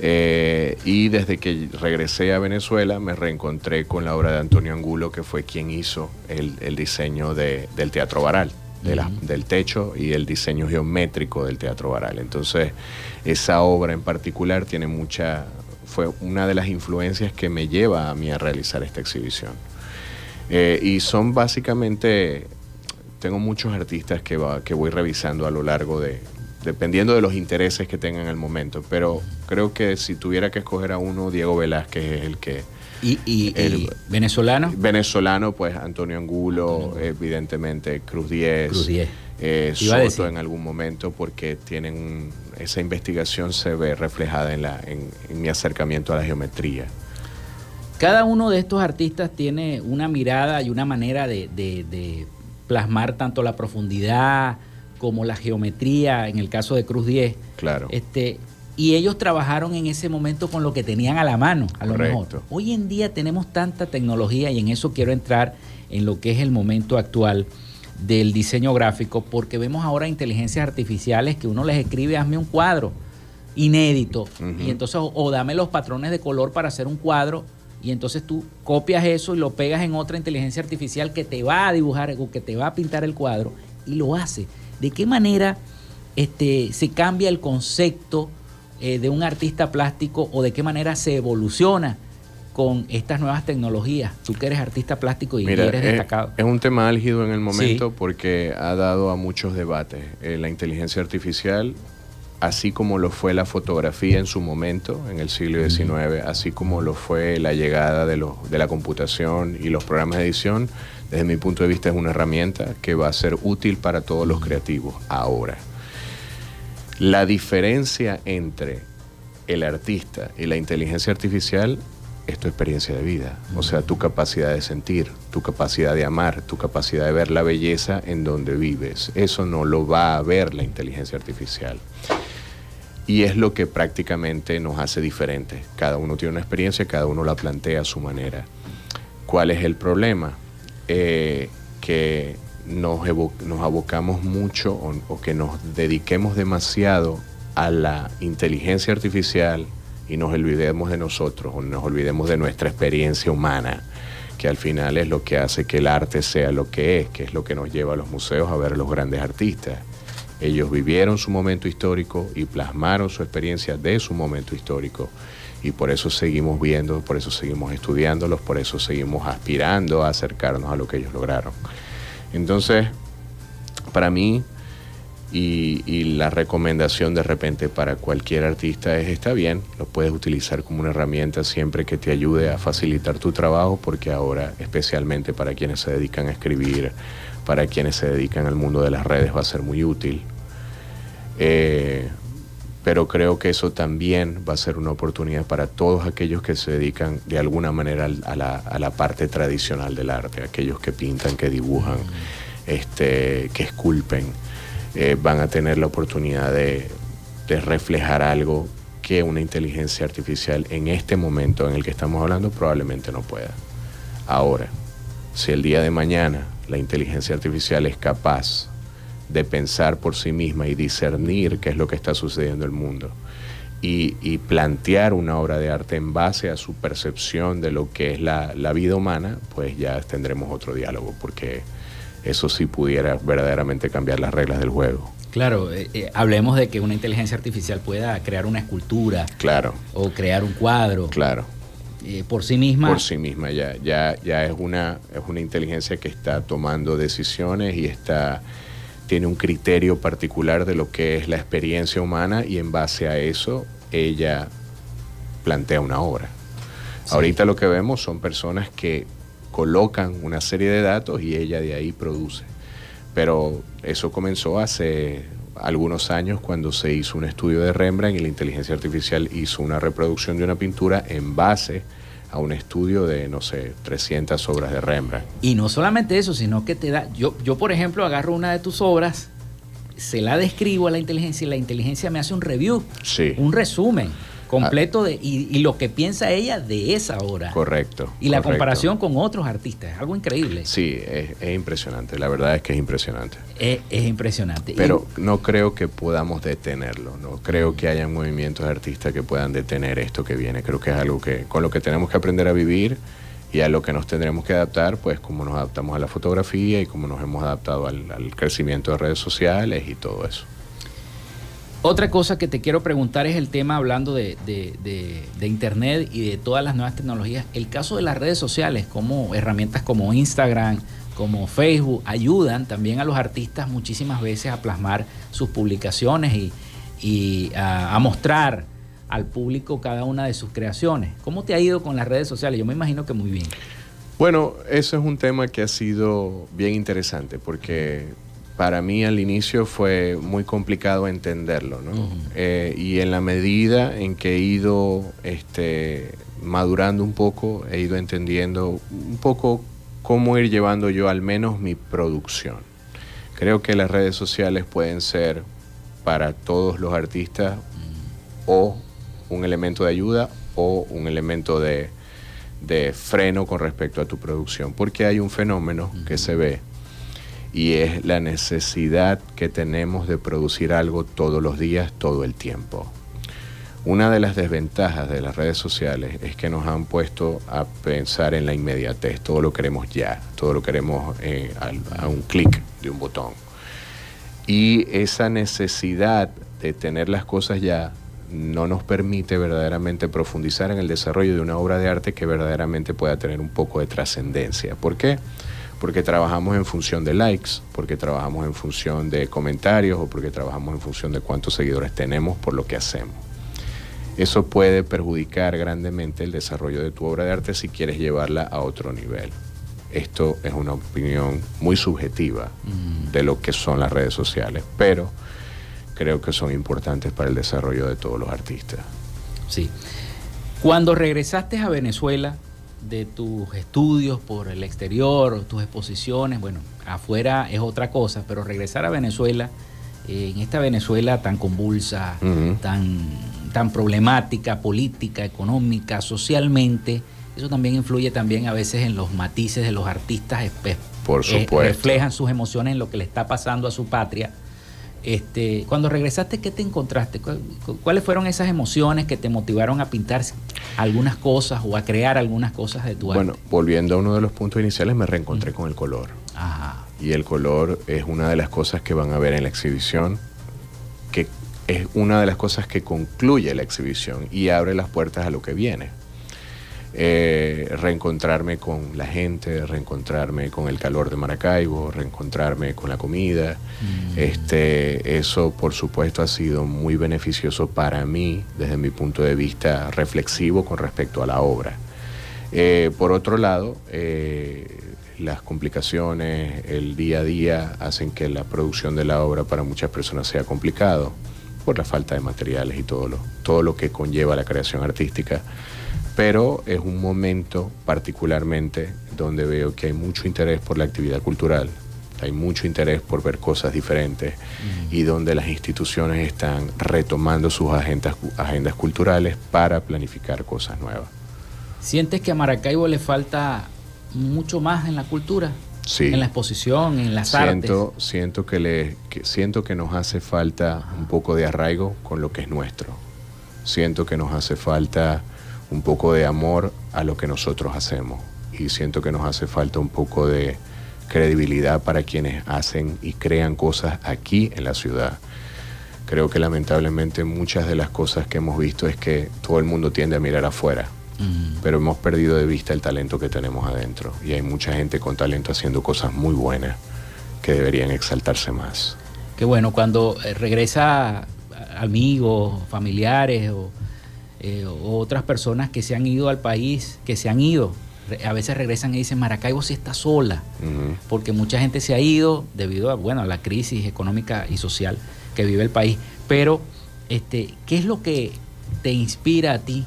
Eh, y desde que regresé a Venezuela me reencontré con la obra de Antonio Angulo, que fue quien hizo el, diseño del Teatro Baral, del techo y el diseño geométrico del Teatro Baral. Entonces, esa obra en particular tiene mucha, fue una de las influencias que me lleva a mí a realizar esta exhibición. Eh, y son básicamente, tengo muchos artistas que, que voy revisando a lo largo de, dependiendo de los intereses que tengan en el momento. Pero creo que si tuviera que escoger a uno, Diego Velázquez es el que... ¿Y, el, venezolano? Venezolano, pues Antonio Angulo, evidentemente Cruz Diez. Cruz Diez. Eh, Soto en algún momento, porque tienen esa investigación se ve reflejada en, la, en, mi acercamiento a la geometría. Cada uno de estos artistas tiene una mirada y una manera de, de plasmar tanto la profundidad, como la geometría, en el caso de Cruz 10. Claro. Este, y ellos trabajaron en ese momento con lo que tenían a la mano, a lo mejor. Hoy en día tenemos tanta tecnología y en eso quiero entrar en lo que es el momento actual del diseño gráfico, porque vemos ahora inteligencias artificiales que uno les escribe, hazme un cuadro inédito, y entonces, o, dame los patrones de color para hacer un cuadro, y entonces tú copias eso y lo pegas en otra inteligencia artificial que te va a dibujar, o que te va a pintar el cuadro, y lo hace. ¿De qué manera este, se cambia el concepto eh, de un artista plástico o de qué manera se evoluciona con estas nuevas tecnologías? Tú que eres artista plástico y eres destacado. Es un tema álgido en el momento porque ha dado a muchos debates. Eh, la inteligencia artificial, así como lo fue la fotografía en su momento, en el siglo XIX, así como lo fue la llegada de, de la computación y los programas de edición, desde mi punto de vista es una herramienta que va a ser útil para todos los creativos ahora. La diferencia entre el artista y la inteligencia artificial es tu experiencia de vida, o sea, tu capacidad de sentir, tu capacidad de amar, tu capacidad de ver la belleza en donde vives. Eso no lo va a ver la inteligencia artificial. Y es lo que prácticamente nos hace diferentes. Cada uno tiene una experiencia, cada uno la plantea a su manera. ¿Cuál es el problema? Eh, que nos, nos, abocamos mucho o, que nos dediquemos demasiado a la inteligencia artificial y nos olvidemos de nosotros o nos olvidemos de nuestra experiencia humana, que al final es lo que hace que el arte sea lo que es, que es lo que nos lleva a los museos a ver a los grandes artistas. Ellos vivieron su momento histórico y plasmaron su experiencia de su momento histórico y por eso seguimos viendo, por eso seguimos estudiándolos, por eso seguimos aspirando a acercarnos a lo que ellos lograron. Entonces, para mí, y, la recomendación de repente para cualquier artista es, está bien, lo puedes utilizar como una herramienta siempre que te ayude a facilitar tu trabajo, porque ahora, especialmente para quienes se dedican a escribir, para quienes se dedican al mundo de las redes, va a ser muy útil. Eh, pero creo que eso también va a ser una oportunidad para todos aquellos que se dedican de alguna manera a la, parte tradicional del arte, aquellos que pintan, que dibujan, este, que esculpen, eh, van a tener la oportunidad de, de reflejar algo que una inteligencia artificial en este momento en el que estamos hablando probablemente no pueda. Ahora, si el día de mañana la inteligencia artificial es capaz de pensar por sí misma y discernir qué es lo que está sucediendo en el mundo. Y, plantear una obra de arte en base a su percepción de lo que es la, vida humana, pues ya tendremos otro diálogo, porque eso sí pudiera verdaderamente cambiar las reglas del juego. Claro, eh, eh, hablemos de que una inteligencia artificial pueda crear una escultura. Claro. O crear un cuadro. Claro. Eh, por sí misma. Por sí misma, ya, ya, ya es, una, es una inteligencia que está tomando decisiones y está tiene un criterio particular de lo que es la experiencia humana y en base a eso ella plantea una obra. Ahorita lo que vemos son personas que colocan una serie de datos y ella de ahí produce. Pero eso comenzó hace algunos años cuando se hizo un estudio de Rembrandt y la inteligencia artificial hizo una reproducción de una pintura en base a un estudio de, no sé, 300 obras de Rembrandt. Y no solamente eso, sino que te da, yo, yo por ejemplo agarro una de tus obras, se la describo a la inteligencia y la inteligencia me hace un review, un resumen. Completo de, y, lo que piensa ella de esa hora. Correcto. Y la comparación con otros artistas, es algo increíble. Sí, es, impresionante, la verdad es que es impresionante. Es, impresionante. Pero no creo que podamos detenerlo, no creo que haya movimientos de artistas que puedan detener esto que viene, creo que es algo que con lo que tenemos que aprender a vivir y a lo que nos tendremos que adaptar, pues como nos adaptamos a la fotografía y como nos hemos adaptado al, al crecimiento de redes sociales y todo eso. Otra cosa que te quiero preguntar es el tema hablando de, Internet y de todas las nuevas tecnologías. El caso de las redes sociales, como herramientas como Instagram, como Facebook, ayudan también a los artistas muchísimas veces a plasmar sus publicaciones y, a, mostrar al público cada una de sus creaciones. ¿Cómo te ha ido con las redes sociales? Yo me imagino que muy bien. Bueno, eso es un tema que ha sido bien interesante porque para mí al inicio fue muy complicado entenderlo, ¿no? Eh, y en la medida en que he ido este, madurando un poco, he ido entendiendo un poco cómo ir llevando yo al menos mi producción. Creo que las redes sociales pueden ser para todos los artistas o un elemento de ayuda o un elemento de, freno con respecto a tu producción, porque hay un fenómeno que se ve y es la necesidad que tenemos de producir algo todos los días, todo el tiempo. Una de las desventajas de las redes sociales es que nos han puesto a pensar en la inmediatez, todo lo queremos ya, todo lo queremos eh, a, un clic de un botón. Y esa necesidad de tener las cosas ya no nos permite verdaderamente profundizar en el desarrollo de una obra de arte que verdaderamente pueda tener un poco de trascendencia. ¿Por qué? Trabajamos en función de likes, porque trabajamos en función de comentarios o porque trabajamos en función de cuántos seguidores tenemos por lo que hacemos. Eso puede perjudicar grandemente el desarrollo de tu obra de arte si quieres llevarla a otro nivel. Esto es una opinión muy subjetiva de lo que son las redes sociales, pero creo que son importantes para el desarrollo de todos los artistas. Sí. Cuando regresaste a Venezuela, de tus estudios por el exterior, tus exposiciones, bueno, afuera es otra cosa, pero regresar a Venezuela, eh, en esta Venezuela tan convulsa, tan, tan problemática, política, económica, socialmente, eso también influye también a veces en los matices de los artistas, por eh, supuesto. reflejan sus emociones en lo que le está pasando a su patria este, cuando regresaste, ¿qué te encontraste? ¿Cuáles fueron esas emociones que te motivaron a pintar algunas cosas o a crear algunas cosas de tu arte? Bueno, volviendo a uno de los puntos iniciales, me reencontré con el color. Y el color es una de las cosas que van a ver en la exhibición, que es una de las cosas que concluye la exhibición y abre las puertas a lo que viene. Eh, reencontrarme con la gente, reencontrarme con el calor de Maracaibo, reencontrarme con la comida. Mm. Este, eso, por supuesto, ha sido muy beneficioso para mí desde mi punto de vista reflexivo con respecto a la obra. Eh, por otro lado, eh, las complicaciones, el día a día hacen que la producción de la obra para muchas personas sea complicado por la falta de materiales y todo lo, todo lo que conlleva la creación artística pero es un momento particularmente donde veo que hay mucho interés por la actividad cultural, hay mucho interés por ver cosas diferentes y donde las instituciones están retomando sus agendas, agendas culturales para planificar cosas nuevas. ¿Sientes que a Maracaibo le falta mucho más en la cultura? Sí. En la exposición, en las siento, artes. Siento que, le, siento que nos hace falta un poco de arraigo con lo que es nuestro. Siento que nos hace falta un poco de amor a lo que nosotros hacemos. Y siento que nos hace falta un poco de credibilidad para quienes hacen y crean cosas aquí en la ciudad. Creo que lamentablemente muchas de las cosas que hemos visto es que todo el mundo tiende a mirar afuera, pero hemos perdido de vista el talento que tenemos adentro. Y hay mucha gente con talento haciendo cosas muy buenas que deberían exaltarse más. Qué bueno, cuando eh, regresa amigos, familiares o eh, otras personas que se han ido al país, que se han ido. A veces regresan y dicen, Maracaibo sí está sola, porque mucha gente se ha ido debido a, bueno, a la crisis económica y social que vive el país. Pero, este, ¿qué es lo que te inspira a ti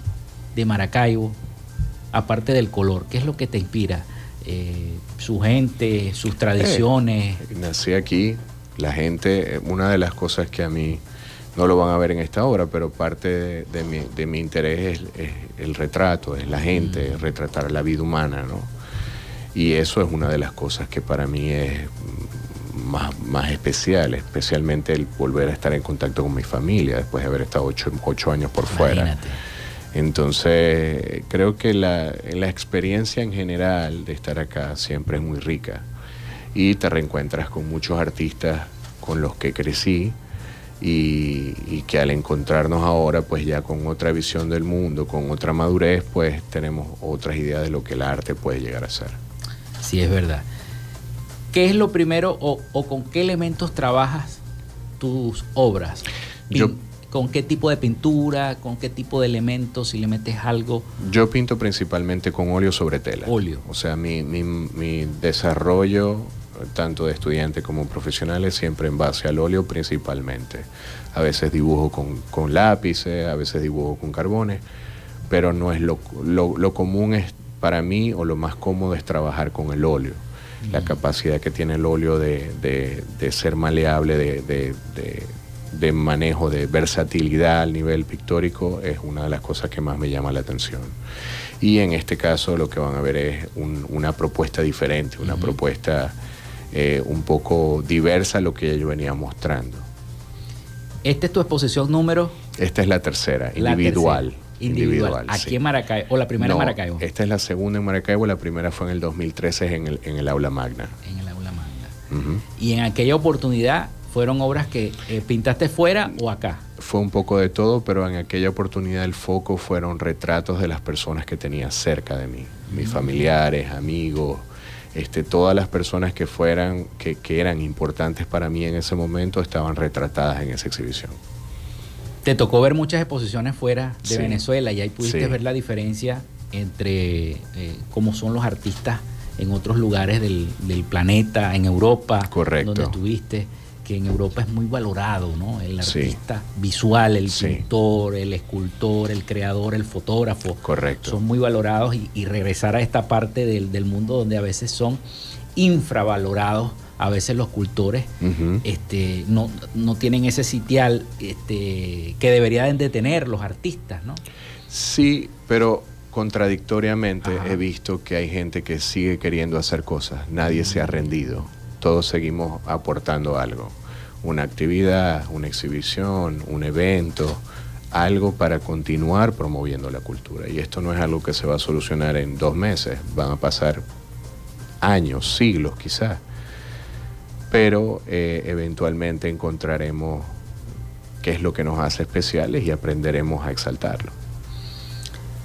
de Maracaibo, aparte del color? ¿Qué es lo que te inspira? Eh, su gente, sus tradiciones. Eh, nací aquí, la gente, una de las cosas que a mí no lo van a ver en esta obra, pero parte de, mi, de mi, interés es, el retrato, es la gente, mm. retratar la vida humana, ¿no? Y eso es una de las cosas que para mí es más, más especial, especialmente el volver a estar en contacto con mi familia después de haber estado ocho, ocho años por fuera. Entonces, creo que la, la experiencia en general de estar acá siempre es muy rica y te reencuentras con muchos artistas con los que crecí y, que al encontrarnos ahora pues ya con otra visión del mundo, con otra madurez, pues tenemos otras ideas de lo que el arte puede llegar a ser. Sí, es verdad. ¿Qué es lo primero o, con qué elementos trabajas tus obras? ¿Con qué tipo de pintura? ¿Con qué tipo de elementos? Si le metes algo. Yo pinto principalmente con óleo sobre tela. Óleo. O sea, mi, mi, mi desarrollo tanto de estudiantes como profesionales, siempre en base al óleo principalmente. A veces dibujo con, lápices, a veces dibujo con carbones, pero no es lo, lo, común es para mí o lo más cómodo es trabajar con el óleo. La capacidad que tiene el óleo de, ser maleable, de, de, manejo, de versatilidad al nivel pictórico es una de las cosas que más me llama la atención. Y en este caso lo que van a ver es una propuesta diferente, una propuesta eh, un poco diversa a lo que yo venía mostrando. ¿Esta es tu exposición número? Esta es la tercera, individual. Individual. Aquí en Maracaibo, o la primera en Maracaibo. Esta es la segunda en Maracaibo, la primera fue en el 2013 en el, en el aula magna. En el aula magna. Y en aquella oportunidad fueron obras que eh, pintaste fuera o acá. Fue un poco de todo, pero en aquella oportunidad el foco fueron retratos de las personas que tenía cerca de mí, mis familiares, amigos, este, todas las personas que fueran, que, eran importantes para mí en ese momento estaban retratadas en esa exhibición. Te tocó ver muchas exposiciones fuera de Venezuela y ahí pudiste ver la diferencia entre eh, cómo son los artistas en otros lugares del, planeta, en Europa, donde estuviste que en Europa es muy valorado, ¿no? El artista visual, el pintor, el escultor, el creador, el fotógrafo. Correcto. Son muy valorados y, regresar a esta parte del, mundo donde a veces son infravalorados, a veces los cultores este, no, no, tienen ese sitial este, que deberían de tener los artistas, ¿no? Sí, pero contradictoriamente he visto que hay gente que sigue queriendo hacer cosas, nadie se ha rendido todos seguimos aportando algo. Una actividad, una exhibición, un evento, algo para continuar promoviendo la cultura. Y esto no es algo que se va a solucionar en dos meses, van a pasar años, siglos quizás. Pero eh, eventualmente encontraremos qué es lo que nos hace especiales y aprenderemos a exaltarlo.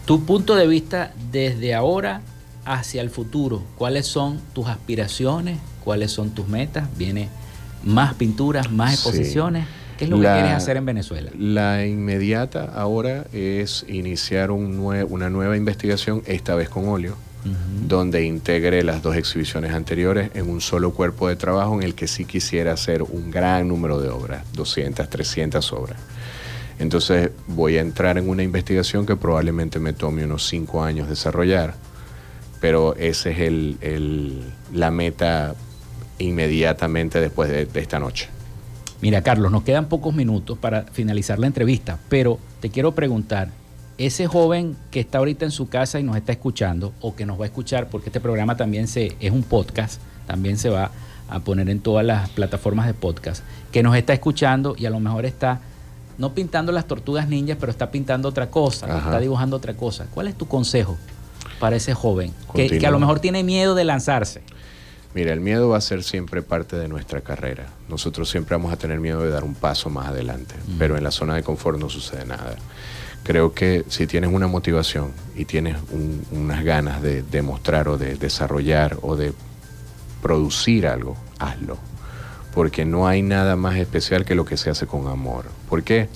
Tu punto de vista desde ahora hacia el futuro, ¿cuáles son tus aspiraciones, cuáles son tus metas, viene más pinturas, más exposiciones. ¿Qué es lo que quieres hacer en Venezuela? La inmediata ahora es iniciar un una nueva investigación, esta vez con óleo, donde integre las dos exhibiciones anteriores en un solo cuerpo de trabajo en el que sí quisiera hacer un gran número de obras, 200, 300 obras. Entonces voy a entrar en una investigación que probablemente me tome unos 5 años desarrollar, pero esa es el, la meta inmediatamente después de, esta noche. Mira, Carlos, nos quedan pocos minutos para finalizar la entrevista, pero te quiero preguntar, ese joven que está ahorita en su casa y nos está escuchando, o que nos va a escuchar, porque este programa también se, es un podcast, también se va a poner en todas las plataformas de podcast, que nos está escuchando y a lo mejor está no pintando las tortugas ninjas, pero está pintando otra cosa, está dibujando otra cosa. ¿Cuál es tu consejo para ese joven que, a lo mejor tiene miedo de lanzarse? Mira, el miedo va a ser siempre parte de nuestra carrera. Nosotros siempre vamos a tener miedo de dar un paso más adelante, pero en la zona de confort no sucede nada. Creo que si tienes una motivación y tienes unas ganas de demostrar o de desarrollar o de producir algo, hazlo. Porque no hay nada más especial que lo que se hace con amor. ¿Por qué?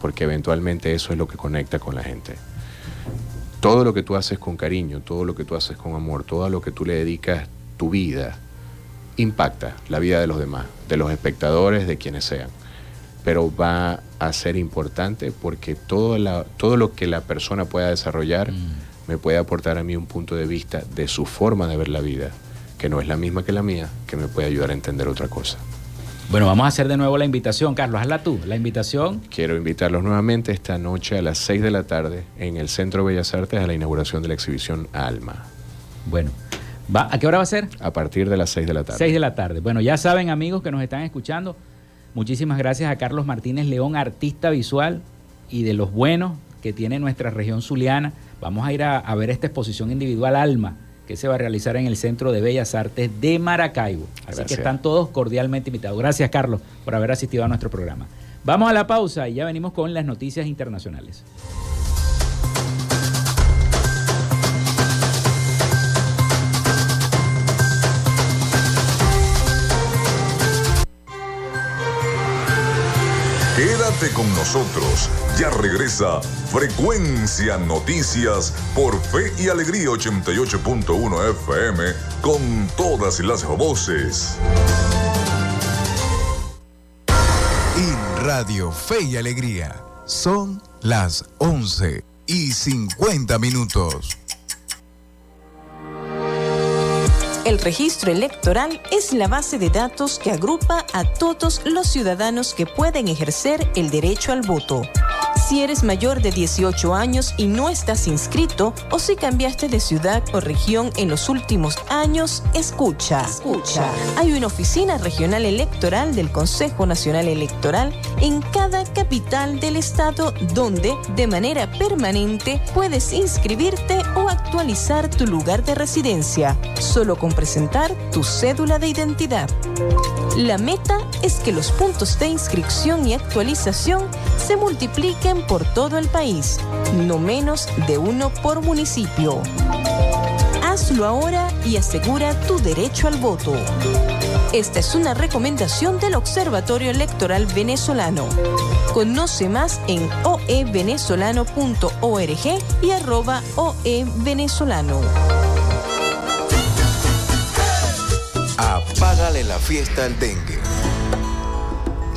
Porque eventualmente eso es lo que conecta con la gente. Todo lo que tú haces con cariño, todo lo que tú haces con amor, todo lo que tú le dedicas tu vida impacta la vida de los demás, de los espectadores, de quienes sean. Pero va a ser importante porque todo, la, todo lo que la persona pueda desarrollar mm. me puede aportar a mí un punto de vista de su forma de ver la vida, que no es la misma que la mía, que me puede ayudar a entender otra cosa. Bueno, vamos a hacer de nuevo la invitación. Carlos, hazla tú, la invitación. Quiero invitarlos nuevamente esta noche a las 6 de la tarde en el Centro Bellas Artes a la inauguración de la exhibición Alma. Bueno, ¿va? ¿a qué hora va a ser? A partir de las 6 de la tarde. 6 de la tarde. Bueno, ya saben amigos que nos están escuchando, muchísimas gracias a Carlos Martínez León, artista visual y de los buenos que tiene nuestra región zuliana. Vamos a ir a, a ver esta exposición individual Alma que se va a realizar en el Centro de Bellas Artes de Maracaibo. Así que están todos cordialmente invitados. Gracias, Carlos, por haber asistido a nuestro programa. Vamos a la pausa y ya venimos con las noticias internacionales. Quédate con nosotros. Ya regresa Frecuencia Noticias por Fe y Alegría 88.1 FM con todas las voces. En Radio Fe y Alegría son las 11 y 50 minutos. El registro electoral es la base de datos que agrupa a todos los ciudadanos que pueden ejercer el derecho al voto. Si eres mayor de 18 años y no estás inscrito o si cambiaste de ciudad o región en los últimos años, escucha. Escucha. Hay una oficina regional electoral del Consejo Nacional Electoral en cada capital del estado donde de manera permanente puedes inscribirte o actualizar tu lugar de residencia, solo con presentar tu cédula de identidad. La meta es que los puntos de inscripción y actualización se multipliquen por todo el país, no menos de uno por municipio. Hazlo ahora y asegura tu derecho al voto. Esta es una recomendación del Observatorio Electoral Venezolano. Conoce más en oevenezolano.org y arroba oevenezolano. Apágale la fiesta al dengue.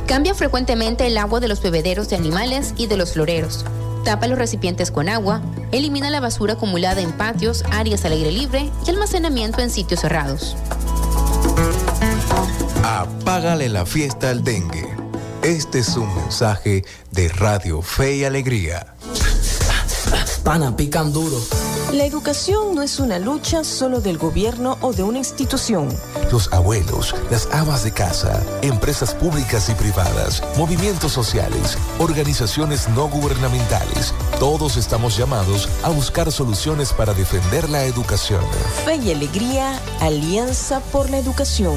Cambia frecuentemente el agua de los bebederos de animales y de los floreros. Tapa los recipientes con agua. Elimina la basura acumulada en patios, áreas al aire libre y almacenamiento en sitios cerrados. Apágale la fiesta al dengue. Este es un mensaje de Radio Fe y Alegría. Pana, pican duro. La educación no es una lucha solo del gobierno o de una institución. Los abuelos, las amas de casa, empresas públicas y privadas, movimientos sociales, organizaciones no gubernamentales, todos estamos llamados a buscar soluciones para defender la educación. Fe y Alegría, Alianza por la Educación.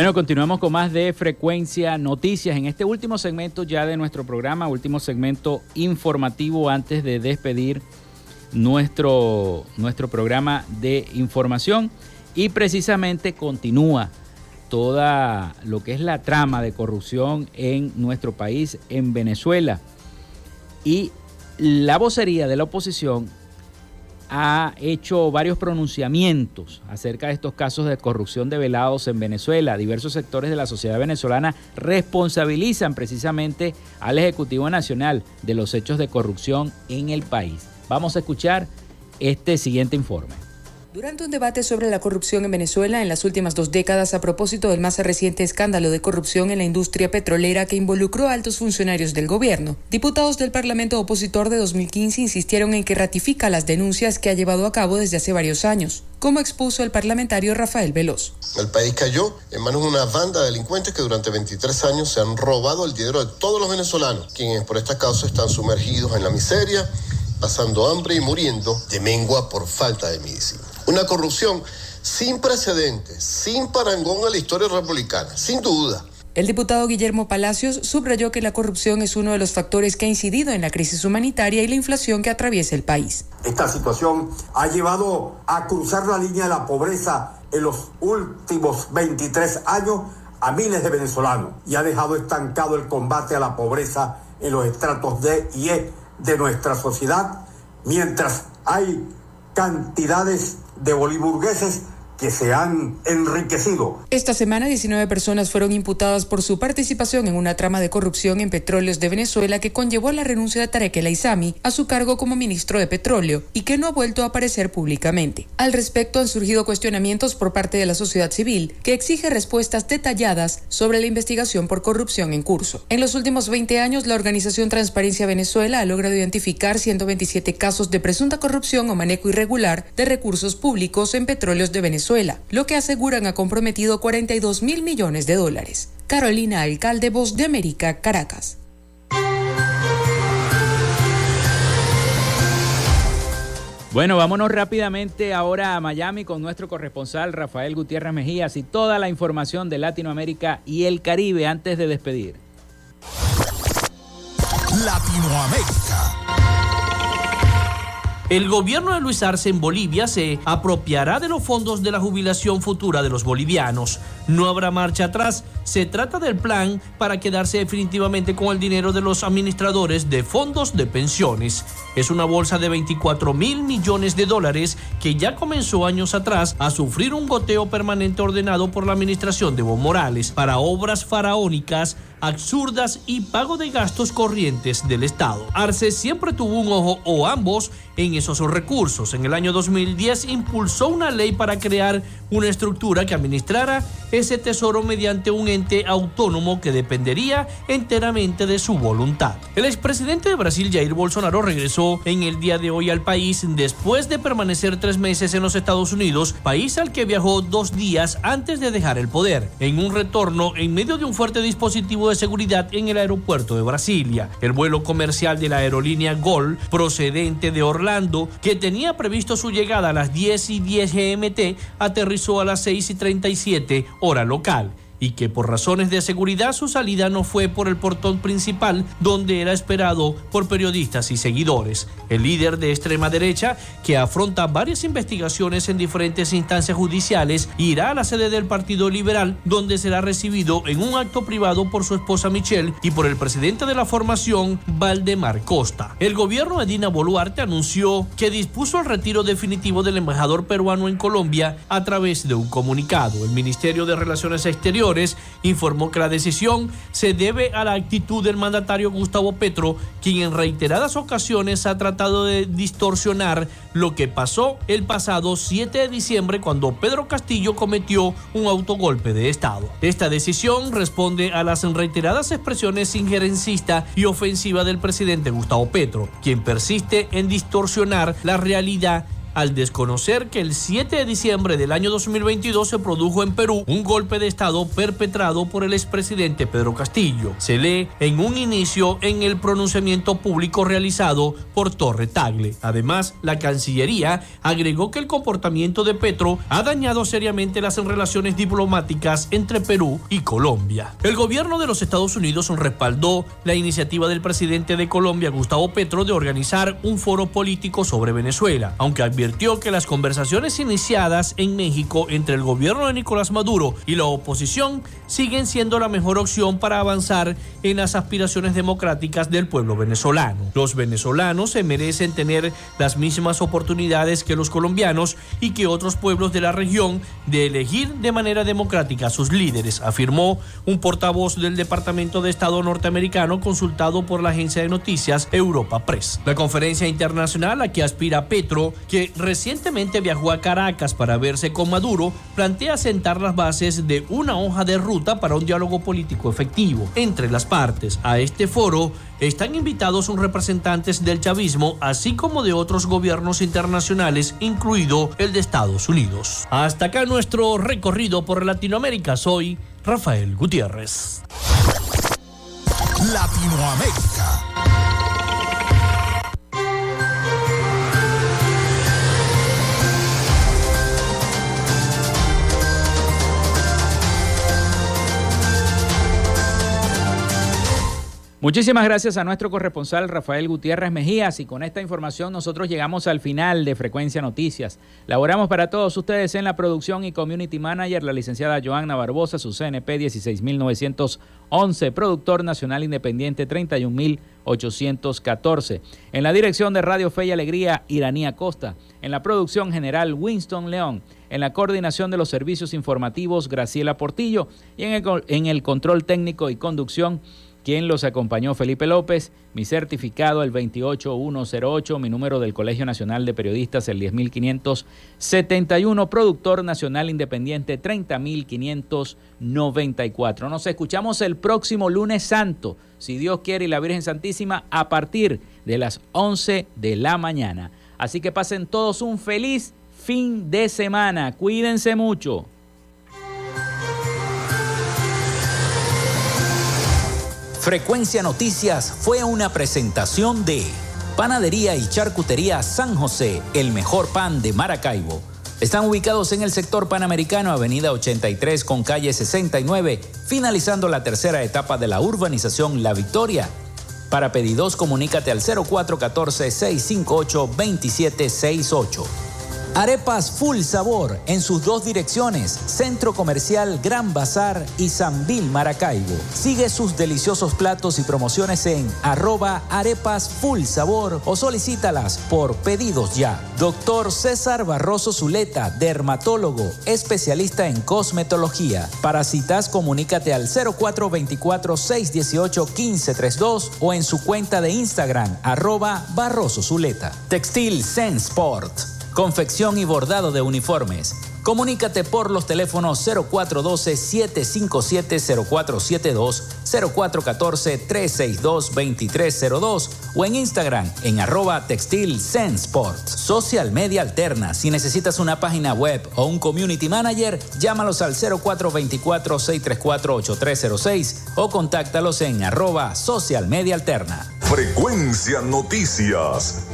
Bueno, continuamos con más de Frecuencia Noticias en este último segmento ya de nuestro programa, último segmento informativo antes de despedir nuestro, nuestro programa de información y precisamente continúa toda lo que es la trama de corrupción en nuestro país, en Venezuela. Y la vocería de la oposición ha hecho varios pronunciamientos acerca de estos casos de corrupción de velados en Venezuela. Diversos sectores de la sociedad venezolana responsabilizan precisamente al Ejecutivo Nacional de los hechos de corrupción en el país. Vamos a escuchar este siguiente informe. Durante un debate sobre la corrupción en Venezuela en las últimas dos décadas a propósito del más reciente escándalo de corrupción en la industria petrolera que involucró a altos funcionarios del gobierno, diputados del Parlamento opositor de 2015 insistieron en que ratifica las denuncias que ha llevado a cabo desde hace varios años, como expuso el parlamentario Rafael Veloz. El país cayó en manos de una banda de delincuentes que durante 23 años se han robado el dinero de todos los venezolanos, quienes por esta causa están sumergidos en la miseria, pasando hambre y muriendo de mengua por falta de medicina. Una corrupción sin precedentes, sin parangón en la historia republicana, sin duda. El diputado Guillermo Palacios subrayó que la corrupción es uno de los factores que ha incidido en la crisis humanitaria y la inflación que atraviesa el país. Esta situación ha llevado a cruzar la línea de la pobreza en los últimos 23 años a miles de venezolanos y ha dejado estancado el combate a la pobreza en los estratos D y E de nuestra sociedad, mientras hay cantidades de boliburgueses que se han enriquecido. Esta semana 19 personas fueron imputadas por su participación en una trama de corrupción en petróleos de Venezuela que conllevó la renuncia de Tarek El Aizami a su cargo como ministro de Petróleo y que no ha vuelto a aparecer públicamente. Al respecto han surgido cuestionamientos por parte de la sociedad civil que exige respuestas detalladas sobre la investigación por corrupción en curso. En los últimos 20 años, la organización Transparencia Venezuela ha logrado identificar 127 casos de presunta corrupción o manejo irregular de recursos públicos en petróleos de Venezuela lo que aseguran ha comprometido 42 mil millones de dólares. Carolina Alcalde, Voz de América, Caracas. Bueno, vámonos rápidamente ahora a Miami con nuestro corresponsal Rafael Gutiérrez Mejías y toda la información de Latinoamérica y el Caribe antes de despedir. Latinoamérica. El gobierno de Luis Arce en Bolivia se apropiará de los fondos de la jubilación futura de los bolivianos. No habrá marcha atrás. Se trata del plan para quedarse definitivamente con el dinero de los administradores de fondos de pensiones. Es una bolsa de 24 mil millones de dólares que ya comenzó años atrás a sufrir un goteo permanente ordenado por la administración de Evo Morales para obras faraónicas absurdas y pago de gastos corrientes del Estado. Arce siempre tuvo un ojo o ambos en esos recursos. En el año 2010 impulsó una ley para crear una estructura que administrara ese tesoro mediante un ente autónomo que dependería enteramente de su voluntad. El expresidente de Brasil, Jair Bolsonaro, regresó en el día de hoy al país después de permanecer tres meses en los Estados Unidos, país al que viajó dos días antes de dejar el poder, en un retorno en medio de un fuerte dispositivo de seguridad en el aeropuerto de Brasilia. El vuelo comercial de la aerolínea Gol, procedente de Orlando, que tenía previsto su llegada a las 10 y 10 GMT, aterrizó a las 6 y 37 hora local y que por razones de seguridad su salida no fue por el portón principal donde era esperado por periodistas y seguidores. El líder de extrema derecha, que afronta varias investigaciones en diferentes instancias judiciales, irá a la sede del Partido Liberal donde será recibido en un acto privado por su esposa Michelle y por el presidente de la formación, Valdemar Costa. El gobierno de Dina Boluarte anunció que dispuso el retiro definitivo del embajador peruano en Colombia a través de un comunicado. El Ministerio de Relaciones Exteriores informó que la decisión se debe a la actitud del mandatario Gustavo Petro, quien en reiteradas ocasiones ha tratado de distorsionar lo que pasó el pasado 7 de diciembre cuando Pedro Castillo cometió un autogolpe de Estado. Esta decisión responde a las reiteradas expresiones injerencistas y ofensivas del presidente Gustavo Petro, quien persiste en distorsionar la realidad al desconocer que el 7 de diciembre del año 2022 se produjo en Perú un golpe de Estado perpetrado por el expresidente Pedro Castillo. Se lee en un inicio en el pronunciamiento público realizado por Torre Tagle. Además, la Cancillería agregó que el comportamiento de Petro ha dañado seriamente las relaciones diplomáticas entre Perú y Colombia. El gobierno de los Estados Unidos respaldó la iniciativa del presidente de Colombia, Gustavo Petro, de organizar un foro político sobre Venezuela, aunque advirtió que las conversaciones iniciadas en México entre el gobierno de Nicolás Maduro y la oposición siguen siendo la mejor opción para avanzar en las aspiraciones democráticas del pueblo venezolano. Los venezolanos se merecen tener las mismas oportunidades que los colombianos y que otros pueblos de la región de elegir de manera democrática a sus líderes, afirmó un portavoz del Departamento de Estado norteamericano consultado por la agencia de noticias Europa Press. La conferencia internacional a que aspira Petro, que recientemente viajó a Caracas para verse con Maduro, plantea sentar las bases de una hoja de ruta para un diálogo político efectivo entre las partes. A este foro están invitados un representantes del chavismo, así como de otros gobiernos internacionales, incluido el de Estados Unidos. Hasta acá nuestro recorrido por Latinoamérica. Soy Rafael Gutiérrez. Latinoamérica. Muchísimas gracias a nuestro corresponsal Rafael Gutiérrez Mejías y con esta información nosotros llegamos al final de Frecuencia Noticias. Laboramos para todos ustedes en la producción y community manager la licenciada Joanna Barbosa, su CNP 16911, productor nacional independiente 31814. En la dirección de Radio Fe y Alegría, Iranía Costa. En la producción general, Winston León. En la coordinación de los servicios informativos, Graciela Portillo. Y en el, en el control técnico y conducción, quien los acompañó Felipe López, mi certificado el 28108, mi número del Colegio Nacional de Periodistas el 10571, productor nacional independiente 30594. Nos escuchamos el próximo lunes santo, si Dios quiere y la Virgen Santísima, a partir de las 11 de la mañana. Así que pasen todos un feliz fin de semana. Cuídense mucho. Frecuencia Noticias fue una presentación de Panadería y Charcutería San José, el mejor pan de Maracaibo. Están ubicados en el sector panamericano, Avenida 83 con calle 69, finalizando la tercera etapa de la urbanización La Victoria. Para pedidos, comunícate al 0414-658-2768. Arepas Full Sabor en sus dos direcciones, Centro Comercial Gran Bazar y Sambil Maracaibo. Sigue sus deliciosos platos y promociones en arroba arepas full sabor o solicítalas por pedidos ya. Doctor César Barroso Zuleta, dermatólogo, especialista en cosmetología. Para citas, comunícate al 0424-618-1532 o en su cuenta de Instagram, arroba Barroso Zuleta. Textil Sensport confección y bordado de uniformes. Comunícate por los teléfonos 0412-757-0472, 0414-362-2302 o en Instagram en arroba textil. Social Media Alterna. Si necesitas una página web o un community manager, llámalos al 0424-634-8306 o contáctalos en arroba social media alterna. Frecuencia Noticias.